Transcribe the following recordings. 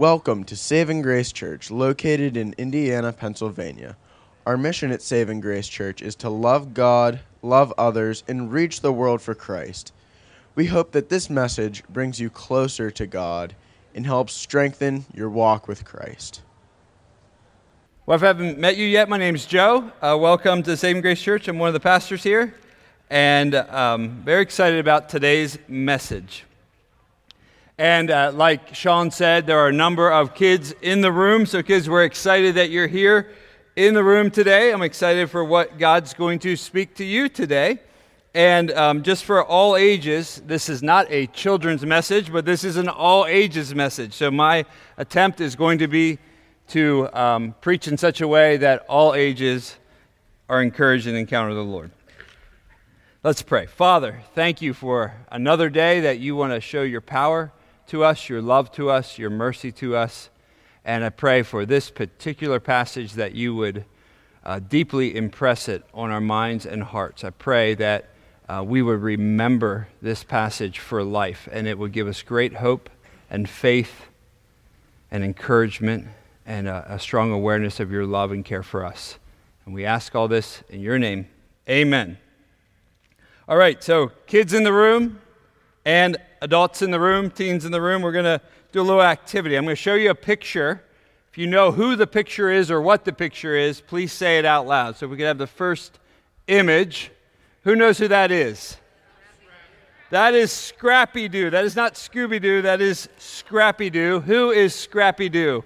Welcome to Saving Grace Church, located in Indiana, Pennsylvania. Our mission at Saving Grace Church is to love God, love others, and reach the world for Christ. We hope that this message brings you closer to God and helps strengthen your walk with Christ. Well, if I haven't met you yet, my name is Joe. Uh, welcome to Saving Grace Church. I'm one of the pastors here, and um, very excited about today's message. And uh, like Sean said, there are a number of kids in the room. So, kids, we're excited that you're here in the room today. I'm excited for what God's going to speak to you today. And um, just for all ages, this is not a children's message, but this is an all ages message. So, my attempt is going to be to um, preach in such a way that all ages are encouraged and encounter the Lord. Let's pray. Father, thank you for another day that you want to show your power to us, your love to us, your mercy to us. And I pray for this particular passage that you would uh, deeply impress it on our minds and hearts. I pray that uh, we would remember this passage for life and it would give us great hope and faith and encouragement and a, a strong awareness of your love and care for us. And we ask all this in your name. Amen. All right, so kids in the room, and adults in the room, teens in the room, we're going to do a little activity. I'm going to show you a picture. If you know who the picture is or what the picture is, please say it out loud. So we can have the first image. Who knows who that is? That is Scrappy Doo. That is not Scooby Doo. That is Scrappy Doo. Who is Scrappy Doo?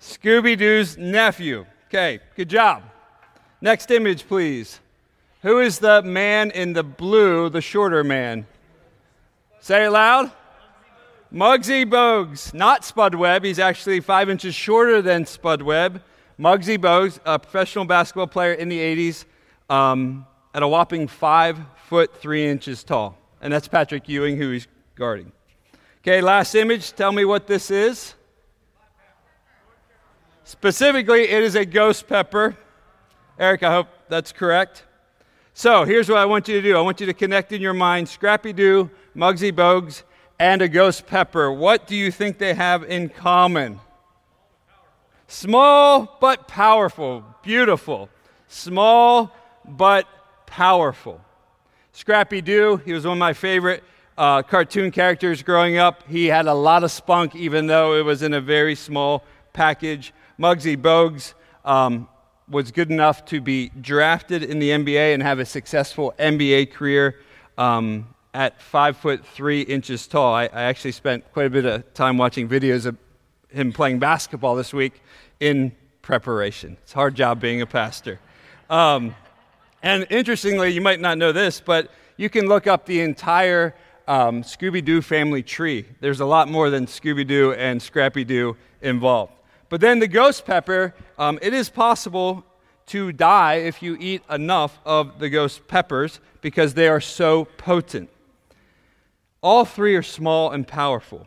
Scooby Doo's nephew. Okay, good job. Next image, please. Who is the man in the blue, the shorter man? Say it loud. Muggsy Bogues, not Spud Webb. He's actually five inches shorter than Spud Webb. Muggsy Bogues, a professional basketball player in the 80s, um, at a whopping five foot three inches tall. And that's Patrick Ewing, who he's guarding. Okay, last image. Tell me what this is. Specifically, it is a ghost pepper. Eric, I hope that's correct. So here's what I want you to do I want you to connect in your mind Scrappy Doo, Muggsy Bogues, and a ghost pepper. What do you think they have in common? Small but powerful. Beautiful. Small but powerful. Scrappy Doo, he was one of my favorite uh, cartoon characters growing up. He had a lot of spunk, even though it was in a very small package. Muggsy Bogues, um, was good enough to be drafted in the NBA and have a successful NBA career um, at five foot three inches tall. I, I, actually spent quite a bit of time watching videos of him playing basketball this week in preparation. It's a hard job being a pastor. Um, and interestingly, you might not know this, but you can look up the entire um, Scooby Doo family tree. There's a lot more than Scooby Doo and Scrappy Doo involved. But then the ghost pepper, um, it is possible to die if you eat enough of the ghost peppers because they are so potent. All three are small and powerful.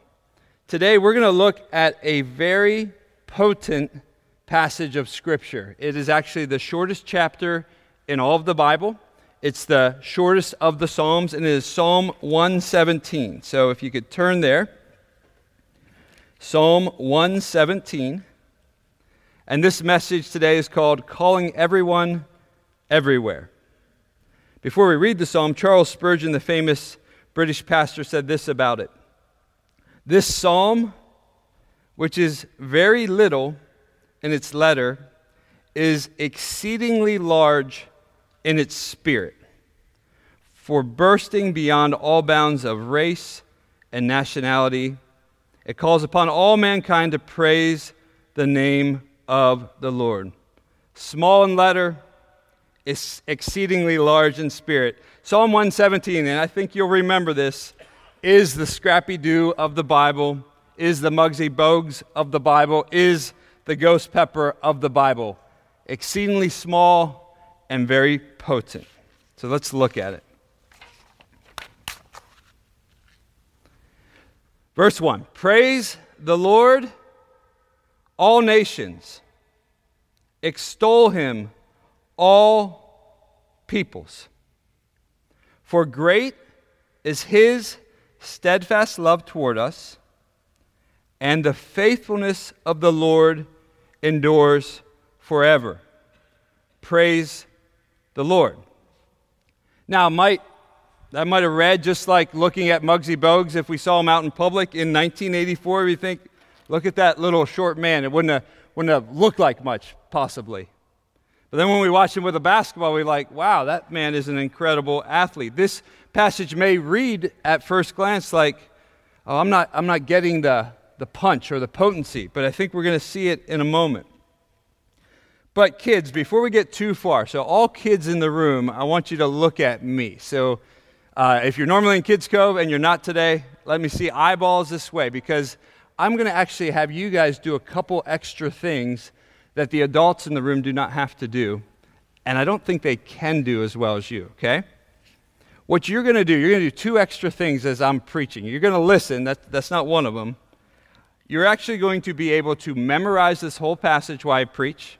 Today we're going to look at a very potent passage of Scripture. It is actually the shortest chapter in all of the Bible. It's the shortest of the Psalms, and it is Psalm 117. So if you could turn there, Psalm 117. And this message today is called Calling Everyone Everywhere. Before we read the psalm, Charles Spurgeon, the famous British pastor, said this about it This psalm, which is very little in its letter, is exceedingly large in its spirit, for bursting beyond all bounds of race and nationality. It calls upon all mankind to praise the name of the Lord. Small in letter, is exceedingly large in spirit. Psalm 117, and I think you'll remember this, is the Scrappy Doo of the Bible, is the Muggsy Bogues of the Bible, is the Ghost Pepper of the Bible. Exceedingly small and very potent. So let's look at it. Verse 1 Praise the Lord all nations. Extol him, all peoples. For great is his steadfast love toward us, and the faithfulness of the Lord endures forever. Praise the Lord. Now, might I might have read just like looking at Muggsy Bogues if we saw him out in public in 1984. We think, look at that little short man. It wouldn't have, wouldn't have looked like much, possibly. But then when we watch him with a basketball, we're like, wow, that man is an incredible athlete. This passage may read at first glance like, oh, I'm not, I'm not getting the, the punch or the potency, but I think we're going to see it in a moment. But, kids, before we get too far, so all kids in the room, I want you to look at me. So, uh, if you're normally in Kids Cove and you're not today, let me see eyeballs this way because I'm going to actually have you guys do a couple extra things that the adults in the room do not have to do. And I don't think they can do as well as you, okay? What you're going to do, you're going to do two extra things as I'm preaching. You're going to listen, that, that's not one of them. You're actually going to be able to memorize this whole passage while I preach.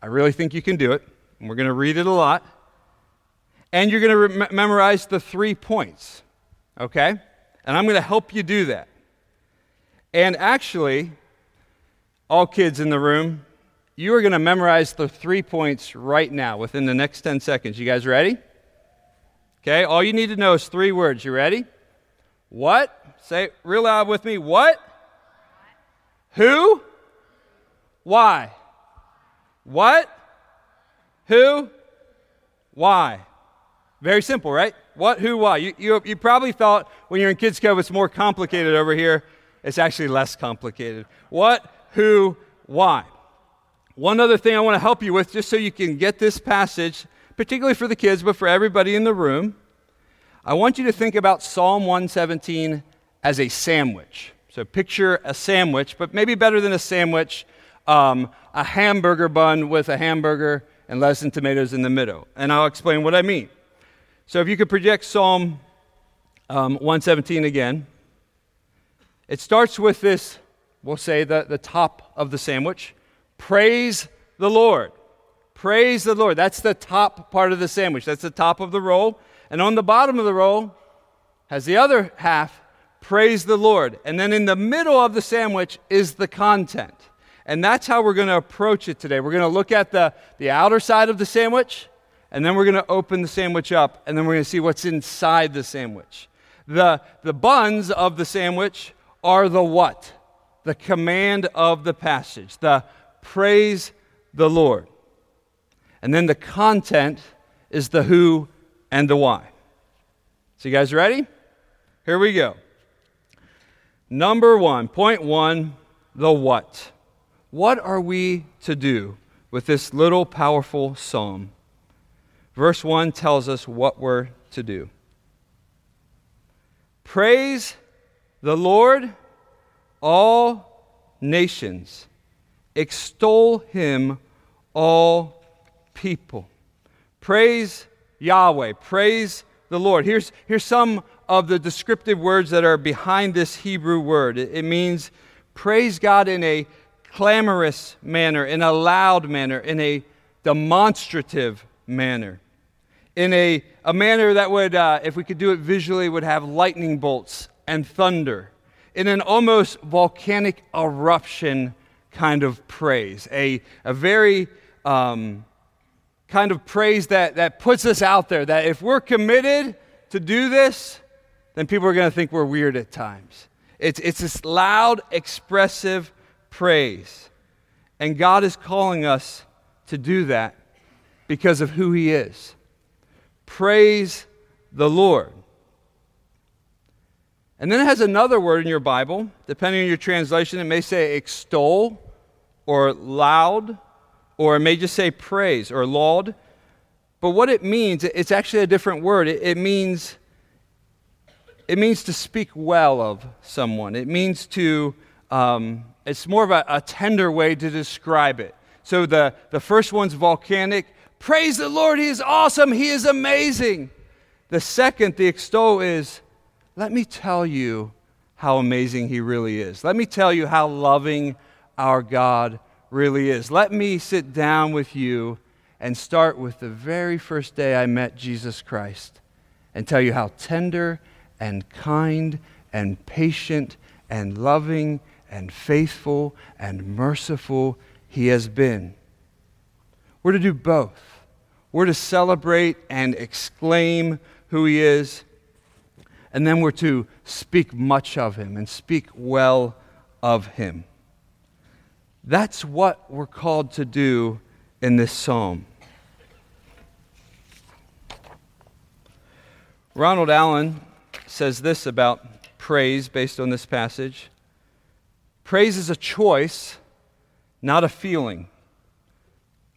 I really think you can do it. And we're going to read it a lot. And you're going to re- memorize the three points, okay? And I'm going to help you do that. And actually, all kids in the room, you are going to memorize the three points right now within the next 10 seconds. You guys ready? Okay, all you need to know is three words. You ready? What? Say real loud with me. What? Who? Why? What? Who? Why? Very simple, right? What, who, why? You, you, you probably thought when you're in Kids Cove it's more complicated over here. It's actually less complicated. What, who, why? One other thing I want to help you with, just so you can get this passage, particularly for the kids, but for everybody in the room, I want you to think about Psalm 117 as a sandwich. So picture a sandwich, but maybe better than a sandwich, um, a hamburger bun with a hamburger and lettuce and tomatoes in the middle. And I'll explain what I mean. So if you could project Psalm um, 117 again, it starts with this, we'll say, the, the top of the sandwich. Praise the Lord. Praise the Lord. That's the top part of the sandwich. That's the top of the roll. And on the bottom of the roll has the other half, praise the Lord. And then in the middle of the sandwich is the content. And that's how we're going to approach it today. We're going to look at the, the outer side of the sandwich, and then we're going to open the sandwich up, and then we're going to see what's inside the sandwich. The, the buns of the sandwich are the what? The command of the passage, the praise the Lord. And then the content is the who and the why. So, you guys ready? Here we go. Number one, point one, the what. What are we to do with this little powerful psalm? Verse 1 tells us what we're to do. Praise the Lord, all nations. Extol him, all people. Praise Yahweh. Praise the Lord. Here's, here's some of the descriptive words that are behind this Hebrew word. It, it means praise God in a clamorous manner, in a loud manner, in a demonstrative manner, in a, a manner that would, uh, if we could do it visually, would have lightning bolts and thunder, in an almost volcanic eruption kind of praise, a, a very um, kind of praise that, that puts us out there, that if we're committed to do this, then people are going to think we're weird at times. It's, it's this loud, expressive praise. And God is calling us to do that because of who He is. Praise the Lord. And then it has another word in your Bible. Depending on your translation, it may say extol or loud or it may just say praise or laud. But what it means, it's actually a different word. It, it, means it means to speak well of someone. It means to, um, it's more of a, a tender way to describe it. So the, the first one's volcanic. Praise the Lord, He is awesome, He is amazing. The second, the extol, is let me tell you how amazing He really is. Let me tell you how loving our God really is. Let me sit down with you and start with the very first day I met Jesus Christ and tell you how tender and kind and patient and loving and faithful and merciful he has been. We're to do both. We're to celebrate and exclaim who he is, and then we're to speak much of him and speak well of him. That's what we're called to do in this psalm. Ronald Allen says this about praise based on this passage praise is a choice, not a feeling.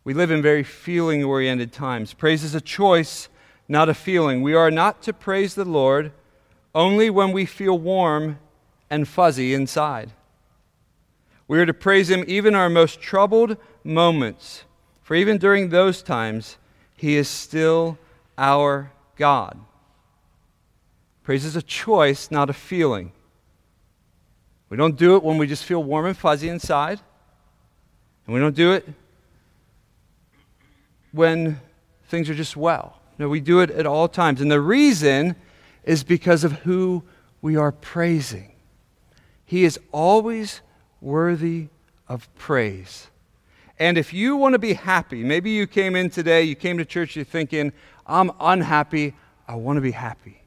We live in very feeling oriented times. Praise is a choice, not a feeling. We are not to praise the Lord only when we feel warm and fuzzy inside. We are to praise Him even our most troubled moments, for even during those times, He is still our God. Praise is a choice, not a feeling. We don't do it when we just feel warm and fuzzy inside, and we don't do it when things are just well. No, we do it at all times. And the reason is because of who we are praising. He is always worthy of praise. And if you want to be happy, maybe you came in today, you came to church, you're thinking, I'm unhappy, I want to be happy.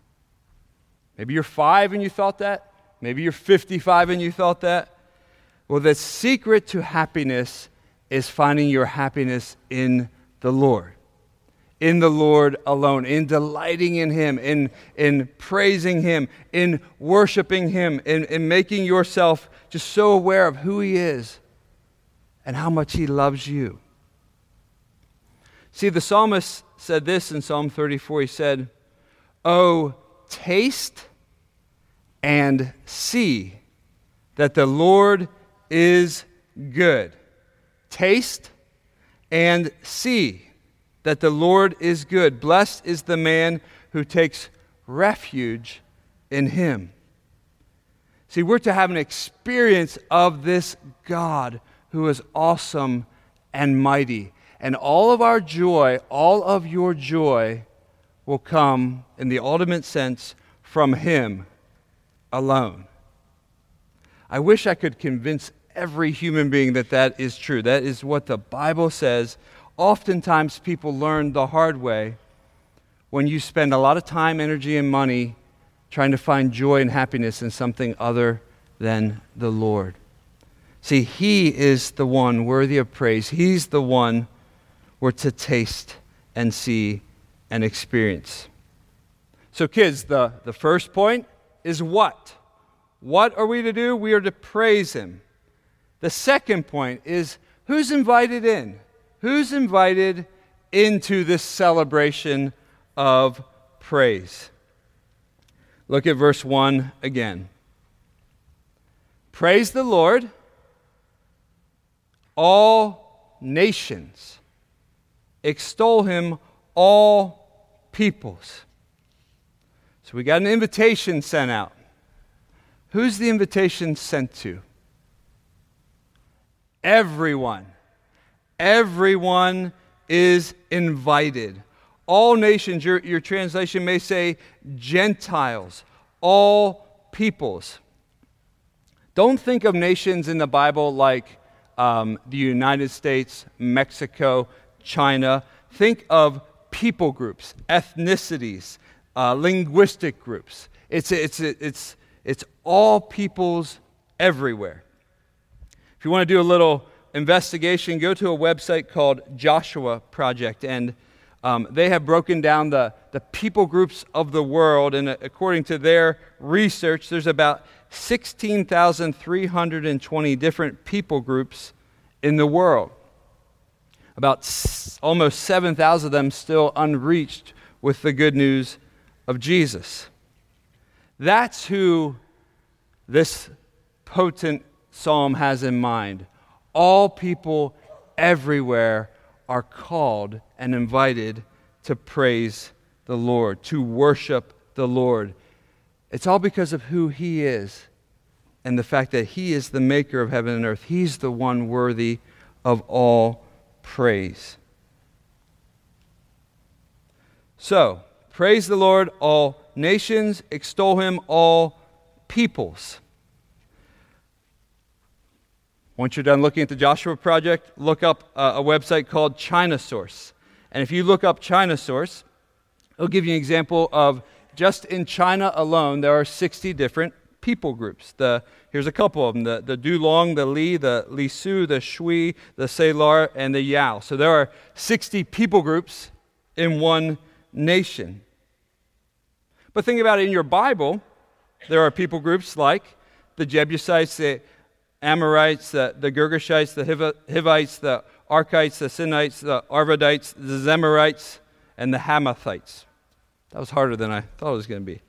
Maybe you're five and you thought that. Maybe you're 55 and you thought that. Well, the secret to happiness is finding your happiness in the Lord. In the Lord alone, in delighting in Him, in, in praising Him, in worshiping Him, in, in making yourself just so aware of who He is and how much He loves you. See, the psalmist said this in Psalm 34. He said, Oh, taste and see that the Lord is good. Taste and see that the Lord is good. Blessed is the man who takes refuge in him. See, we're to have an experience of this God who is awesome and mighty. And all of our joy, all of your joy, will come, in the ultimate sense, from Him alone. I wish I could convince every human being that that is true. That is what the Bible says. Oftentimes, people learn the hard way when you spend a lot of time, energy, and money trying to find joy and happiness in something other than the Lord. See, He is the one worthy of praise. He's the one we're to taste and see and experience. So, kids, the, the first point is what? What are we to do? We are to praise Him. The second point is who's invited in? Who's invited into this celebration of praise? Look at verse 1 again. Praise the Lord, all nations. Extol him, all peoples. So we got an invitation sent out. Who's the invitation sent to? Everyone. Everyone is invited. All nations, your, your translation may say Gentiles, all peoples. Don't think of nations in the Bible like um, the United States, Mexico, China. Think of people groups, ethnicities, uh, linguistic groups. It's, it's, it's, it's all peoples everywhere. If you want to do a little investigation, go to a website called Joshua Project, and um, they have broken down the, the people groups of the world. And according to their research, there's about 16,320 different people groups in the world about s- almost 7,000 of them still unreached with the good news of Jesus. That's who this potent psalm has in mind. All people everywhere are called and invited to praise the Lord, to worship the Lord. It's all because of who He is and the fact that He is the maker of heaven and earth. He's the one worthy of all praise. So, praise the Lord, all nations, extol him, all peoples. Once you're done looking at the Joshua Project, look up uh, a website called China Source. And if you look up China Source, it'll give you an example of just in China alone, there are 60 different people groups. The, here's a couple of them the, the Dulong, the Li, the Lisu, the Shui, the Salar, and the Yao. So there are 60 people groups in one nation. But think about it in your Bible, there are people groups like the Jebusites, the Amorites, the, the Girgashites, the Hivites, the Arkites, the Sinites, the Arvadites, the Zemarites, and the Hamathites. That was harder than I thought it was going to be.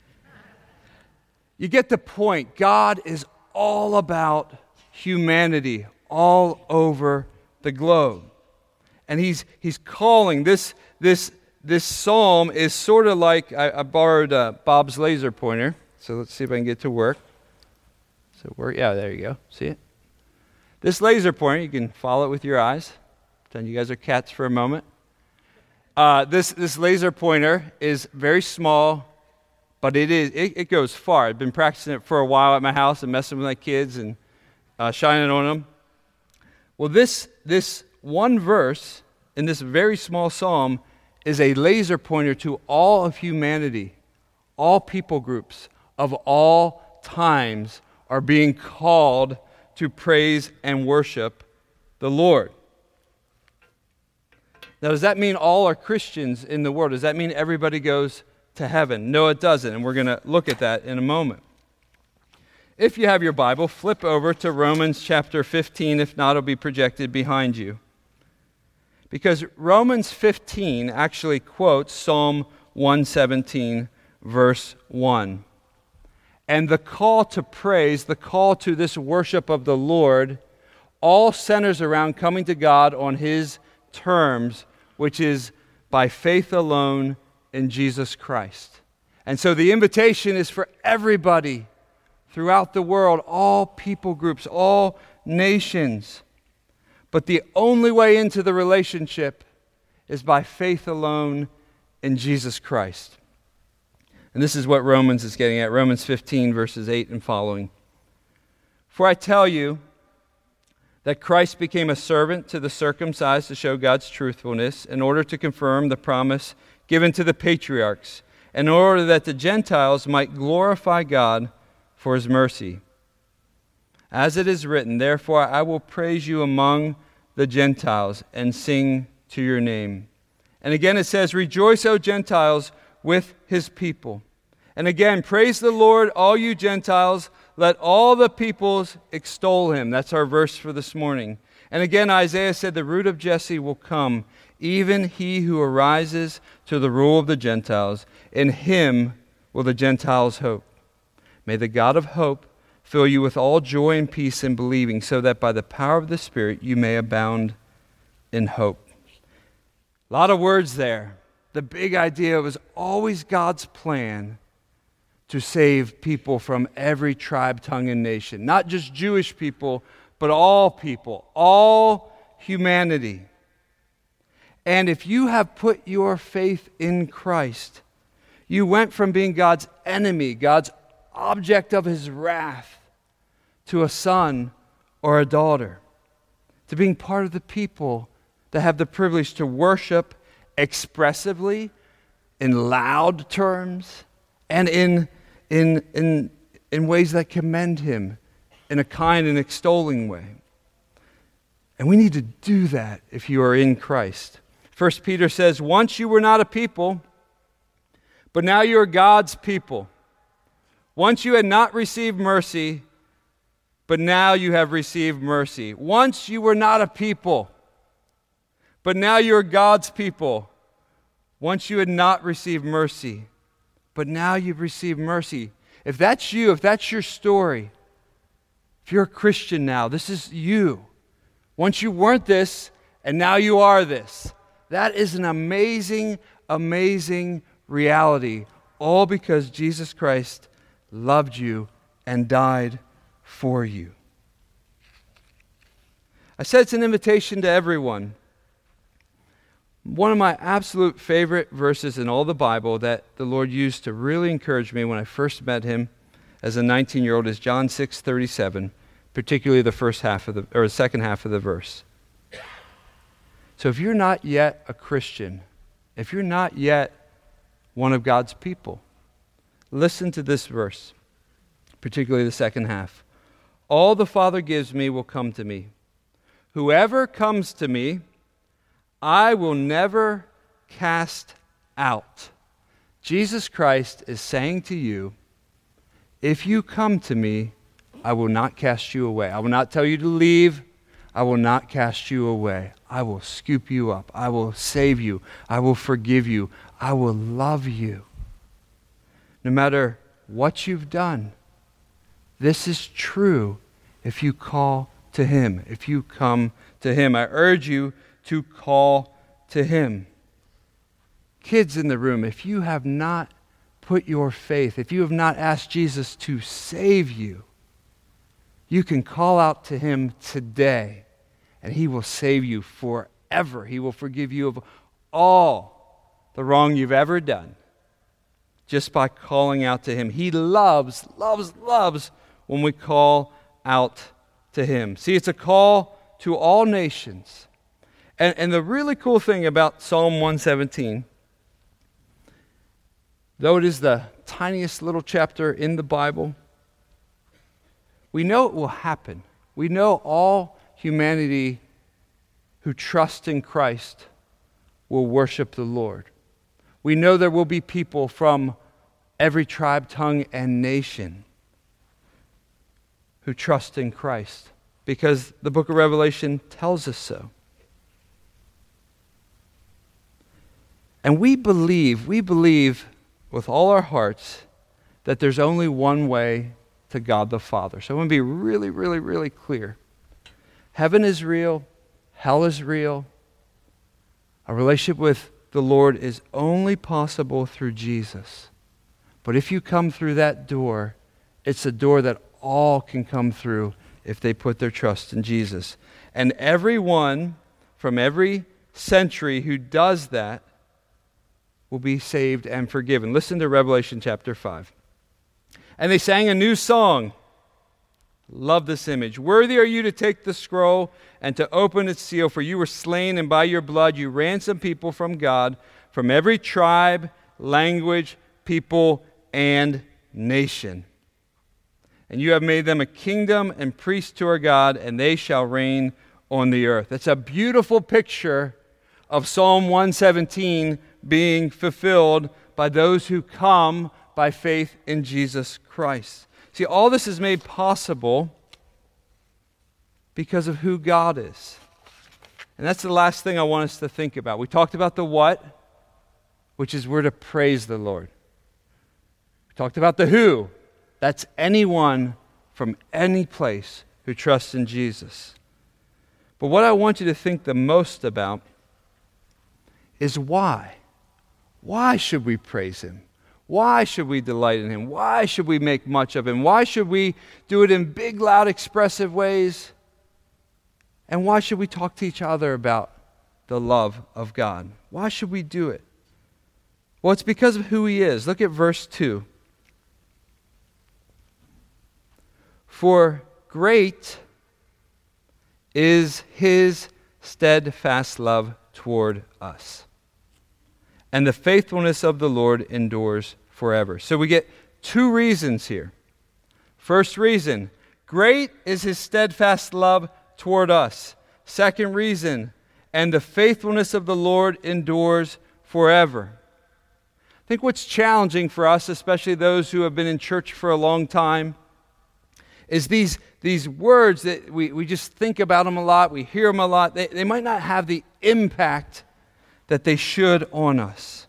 You get the point. God is all about humanity all over the globe. And he's, he's calling this, this, this psalm is sort of like I, I borrowed uh, Bob's laser pointer. So let's see if I can get to work. So work, yeah, there you go. See it? This laser pointer, you can follow it with your eyes. Pretend you guys are cats for a moment. Uh, this, this laser pointer is very small, but it, is, it, it, goes far. I've been practicing it for a while at my house and messing with my kids and uh, shining on them. Well, this, this one verse in this very small psalm is a laser pointer to all of humanity, all people groups of all times are being called to praise and worship the Lord. Now, does that mean all are Christians in the world? Does that mean everybody goes to heaven? No, it doesn't, and we're going to look at that in a moment. If you have your Bible, flip over to Romans chapter 15. If not, it'll be projected behind you. Because Romans 15 actually quotes Psalm 117, verse 1. And the call to praise, the call to this worship of the Lord, all centers around coming to God on His terms, which is by faith alone in Jesus Christ. And so the invitation is for everybody throughout the world, all people groups, all nations. But the only way into the relationship is by faith alone in Jesus Christ. And this is what Romans is getting at Romans 15, verses 8 and following. For I tell you that Christ became a servant to the circumcised to show God's truthfulness, in order to confirm the promise given to the patriarchs, in order that the Gentiles might glorify God for his mercy. As it is written, Therefore I will praise you among the Gentiles and sing to your name. And again it says, Rejoice, O Gentiles with his people. And again, praise the Lord, all you Gentiles. Let all the peoples extol him. That's our verse for this morning. And again, Isaiah said, The root of Jesse will come, even he who arises to the rule of the Gentiles. In him will the Gentiles hope. May the God of hope fill you with all joy and peace in believing, so that by the power of the Spirit you may abound in hope. A lot of words there the big idea was always God's plan to save people from every tribe, tongue, and nation. Not just Jewish people, but all people, all humanity. And if you have put your faith in Christ, you went from being God's enemy, God's object of his wrath, to a son or a daughter, to being part of the people that have the privilege to worship expressively, in loud terms, and in, in, in, in ways that commend him in a kind and extolling way. And we need to do that if you are in Christ. First Peter says, Once you were not a people, but now you are God's people. Once you had not received mercy, but now you have received mercy. Once you were not a people, but now you're God's people. Once you had not received mercy, but now you've received mercy. If that's you, if that's your story, if you're a Christian now, this is you. Once you weren't this, and now you are this. That is an amazing, amazing reality, all because Jesus Christ loved you and died for you. I said it's an invitation to everyone. One of my absolute favorite verses in all the Bible that the Lord used to really encourage me when I first met him as a 19 year old is John 6 37. particularly the first half of the or the second half of the verse. So if you're not yet a Christian, if you're not yet one of God's people, listen to this verse, particularly the second half. All the Father gives me will come to me. Whoever comes to me, I will never cast out. Jesus Christ is saying to you, if you come to me, I will not cast you away. I will not tell you to leave. I will not cast you away. I will scoop you up. I will save you. I will forgive you. I will love you. No matter what you've done, this is true if you call to Him, if you come to Him. I urge you to call to Him. Kids in the room, if you have not put your faith, if you have not asked Jesus to save you, you can call out to him today and he will save you forever. He will forgive you of all the wrong you've ever done just by calling out to him. He loves, loves, loves when we call out to him. See, it's a call to all nations. And, and the really cool thing about Psalm 117 Though it is the tiniest little chapter in the Bible, we know it will happen. We know all humanity who trust in Christ will worship the Lord. We know there will be people from every tribe, tongue, and nation who trust in Christ because the book of Revelation tells us so. And we believe, we believe with all our hearts that there's only one way to God the Father. So I want to be really, really, really clear. Heaven is real, hell is real. A relationship with the Lord is only possible through Jesus. But if you come through that door, it's a door that all can come through if they put their trust in Jesus. And everyone from every century who does that will be saved and forgiven. Listen to Revelation chapter 5. And they sang a new song. Love this image. Worthy are you to take the scroll and to open its seal, for you were slain, and by your blood you ransomed people from God, from every tribe, language, people, and nation. And you have made them a kingdom and priests to our God, and they shall reign on the earth. That's a beautiful picture of Psalm 117 being fulfilled by those who come by faith in Jesus Christ. See, all this is made possible because of who God is. And that's the last thing I want us to think about. We talked about the what, which is we're to praise the Lord. We talked about the who. That's anyone from any place who trusts in Jesus. But what I want you to think the most about is why. Why should we praise him? Why should we delight in him? Why should we make much of him? Why should we do it in big, loud, expressive ways? And why should we talk to each other about the love of God? Why should we do it? Well, it's because of who he is. Look at verse 2. For great is his steadfast love toward us and the faithfulness of the Lord endures forever. So we get two reasons here. First reason, great is his steadfast love toward us. Second reason, and the faithfulness of the Lord endures forever. I think what's challenging for us, especially those who have been in church for a long time, is these, these words that we, we just think about them a lot, we hear them a lot, they, they might not have the impact that they should on us.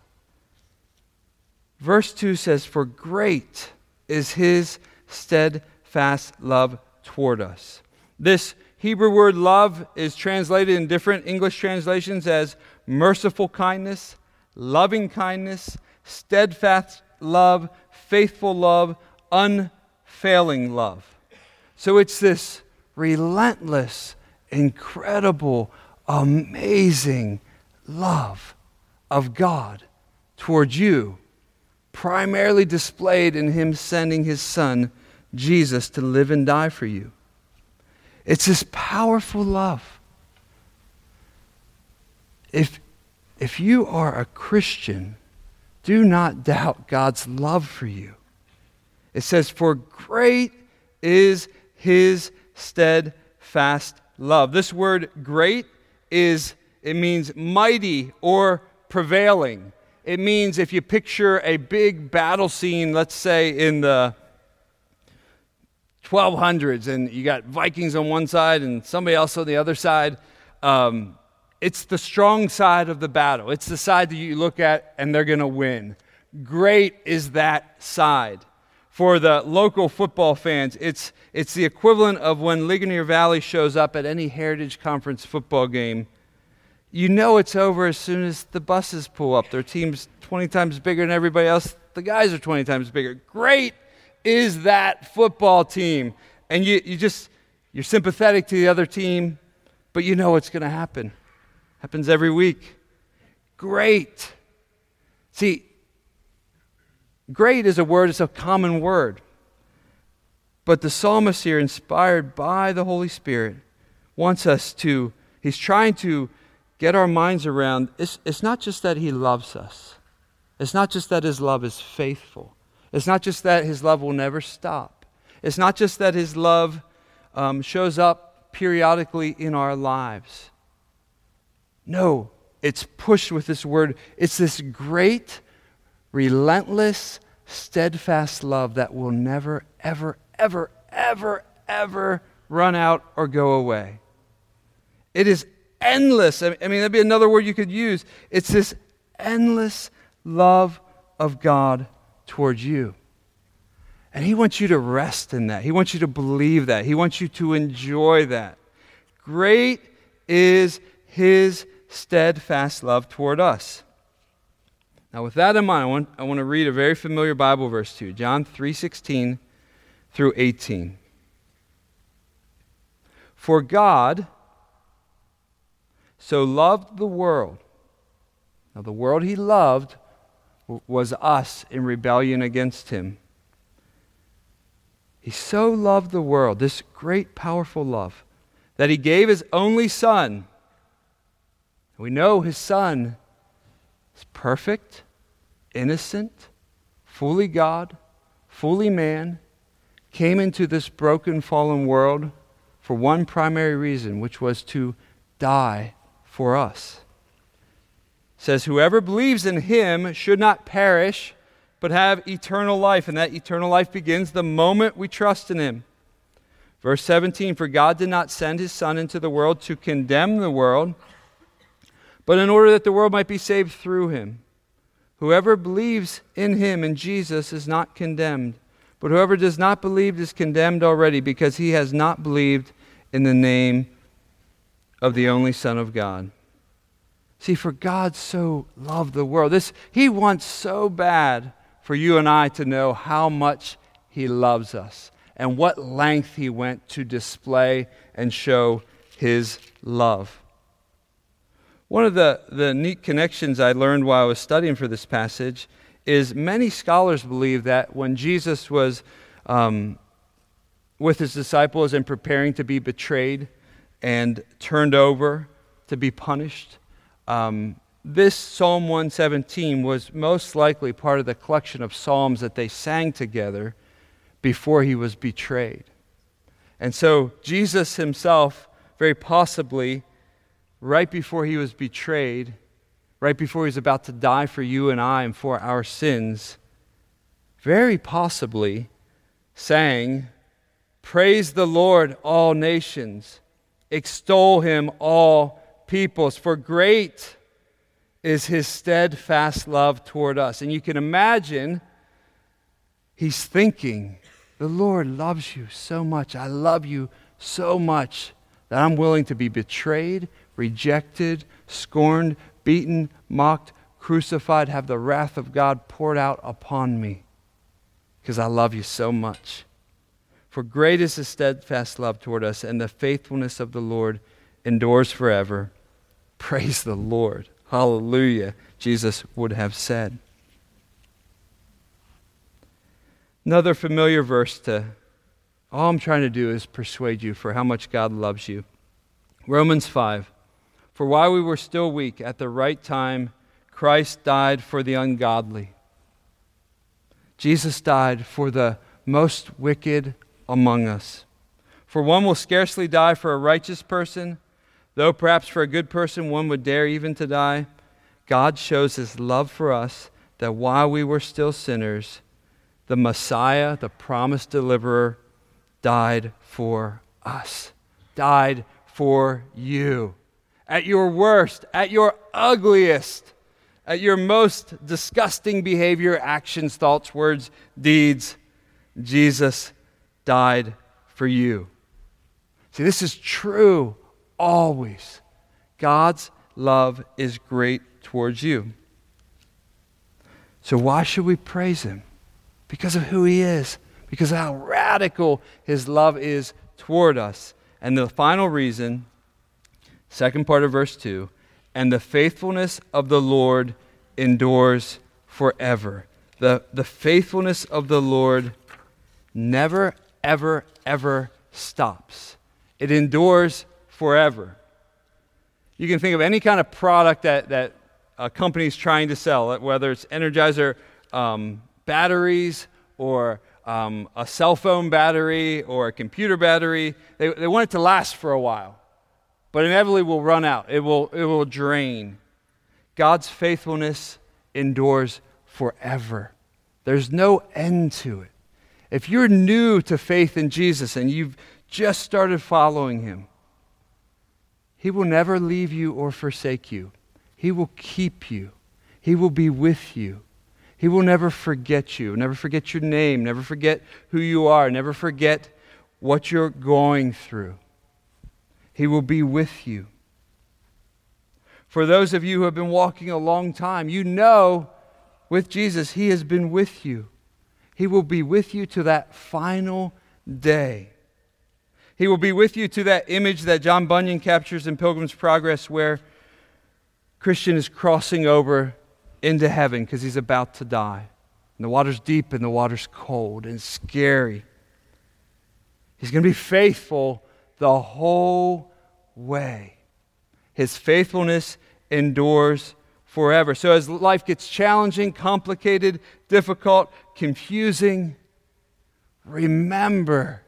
Verse 2 says, For great is his steadfast love toward us. This Hebrew word love is translated in different English translations as merciful kindness, loving kindness, steadfast love, faithful love, unfailing love. So it's this relentless, incredible, amazing love of God towards you, primarily displayed in Him sending His Son, Jesus, to live and die for you. It's this powerful love. If, if you are a Christian, do not doubt God's love for you. It says, For great is his steadfast love. This word great is, it means mighty or prevailing. It means if you picture a big battle scene, let's say in the 1200s, and you got Vikings on one side and somebody else on the other side, um, it's the strong side of the battle. It's the side that you look at and they're going to win. Great is that side. For the local football fans, it's, it's the equivalent of when Ligonier Valley shows up at any Heritage Conference football game. You know it's over as soon as the buses pull up. Their team's 20 times bigger than everybody else. The guys are 20 times bigger. Great is that football team. And you, you just, you're sympathetic to the other team, but you know what's going to happen. Happens every week. Great. See, great is a word, it's a common word. But the psalmist here, inspired by the Holy Spirit, wants us to, he's trying to get our minds around it's, it's not just that he loves us, it's not just that his love is faithful, it's not just that his love will never stop, it's not just that his love um, shows up periodically in our lives. No, it's pushed with this word. It's this great, relentless, steadfast love that will never, ever, ever, ever, ever run out or go away. It is endless. I mean, that'd be another word you could use. It's this endless love of God towards you. And He wants you to rest in that. He wants you to believe that. He wants you to enjoy that. Great is His steadfast love toward us. Now, with that in mind, I want, I want to read a very familiar Bible verse to you John 3:16 through 18. For God so loved the world. Now, the world he loved was us in rebellion against him. He so loved the world, this great, powerful love, that he gave his only Son we know his son is perfect, innocent, fully God, fully man, came into this broken, fallen world for one primary reason, which was to die for us. It says, Whoever believes in him should not perish, but have eternal life. And that eternal life begins the moment we trust in him. Verse 17 For God did not send his Son into the world to condemn the world but in order that the world might be saved through him. Whoever believes in him, in Jesus, is not condemned. But whoever does not believe is condemned already because he has not believed in the name of the only Son of God. See, for God so loved the world. This, he wants so bad for you and I to know how much he loves us and what length he went to display and show his love. One of the, the neat connections I learned while I was studying for this passage is many scholars believe that when Jesus was um, with his disciples and preparing to be betrayed and turned over to be punished, um, this Psalm 117 was most likely part of the collection of psalms that they sang together before he was betrayed. And so Jesus himself, very possibly, right before he was betrayed, right before he was about to die for you and I and for our sins, very possibly sang, Praise the Lord, all nations, extol him, all peoples, for great is his steadfast love toward us. And you can imagine he's thinking, The Lord loves you so much. I love you so much that I'm willing to be betrayed, rejected, scorned, beaten, mocked, crucified, have the wrath of God poured out upon me because I love you so much. For great is his steadfast love toward us, and the faithfulness of the Lord endures forever. Praise the Lord. Hallelujah, Jesus would have said. Another familiar verse to All I'm trying to do is persuade you for how much God loves you. Romans 5. For while we were still weak, at the right time, Christ died for the ungodly. Jesus died for the most wicked among us. For one will scarcely die for a righteous person, though perhaps for a good person one would dare even to die. God shows his love for us that while we were still sinners, the Messiah, the promised deliverer, died for us, died for you. At your worst, at your ugliest, at your most disgusting behavior, actions, thoughts, words, deeds, Jesus died for you. See, this is true always. God's love is great towards you. So, why should we praise Him? Because of who He is, because of how radical His love is toward us. And the final reason, second part of verse 2 and the faithfulness of the Lord endures forever. The, the faithfulness of the Lord never, ever, ever stops, it endures forever. You can think of any kind of product that, that a company is trying to sell, whether it's Energizer um, batteries or um, a cell phone battery or a computer battery. They, they want it to last for a while, but inevitably will run out. It will, it will drain. God's faithfulness endures forever. There's no end to it. If you're new to faith in Jesus and you've just started following him, he will never leave you or forsake you. He will keep you. He will be with you. He will never forget you, never forget your name, never forget who you are, never forget what you're going through. He will be with you. For those of you who have been walking a long time, you know with Jesus, He has been with you. He will be with you to that final day. He will be with you to that image that John Bunyan captures in Pilgrim's Progress, where Christian is crossing over into heaven because he's about to die. And the water's deep and the water's cold and scary. He's going to be faithful the whole way. His faithfulness endures forever. So, as life gets challenging, complicated, difficult, confusing, remember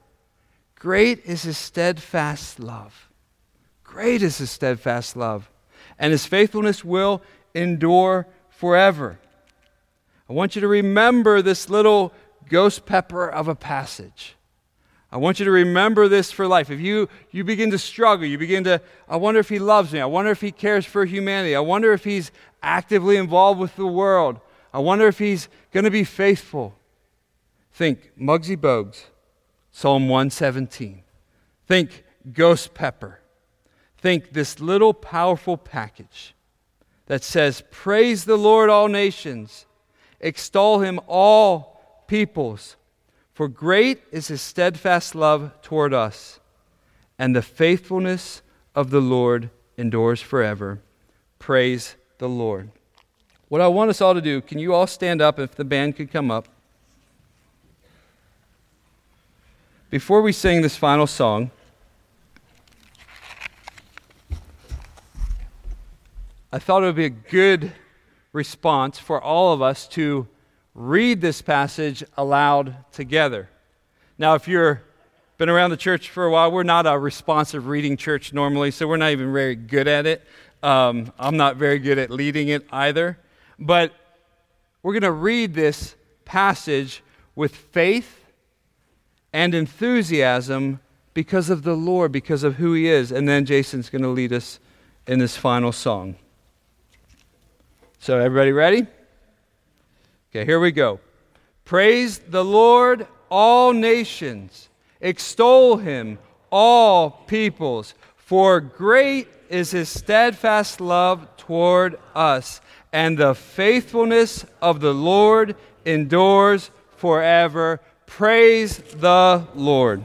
great is his steadfast love. Great is his steadfast love. And his faithfulness will endure forever. I want you to remember this little ghost pepper of a passage. I want you to remember this for life. If you, you begin to struggle, you begin to, I wonder if he loves me. I wonder if he cares for humanity. I wonder if he's actively involved with the world. I wonder if he's going to be faithful. Think Muggsy Bogues, Psalm 117. Think ghost pepper. Think this little powerful package that says, Praise the Lord, all nations, extol him, all peoples. For great is his steadfast love toward us, and the faithfulness of the Lord endures forever. Praise the Lord. What I want us all to do, can you all stand up if the band could come up? Before we sing this final song, I thought it would be a good response for all of us to read this passage aloud together. Now, if you've been around the church for a while, we're not a responsive reading church normally, so we're not even very good at it. Um, I'm not very good at leading it either. But we're going to read this passage with faith and enthusiasm because of the Lord, because of who He is. And then Jason's going to lead us in this final song. So, everybody ready? Okay, here we go. Praise the Lord, all nations. Extol him, all peoples. For great is his steadfast love toward us, and the faithfulness of the Lord endures forever. Praise the Lord.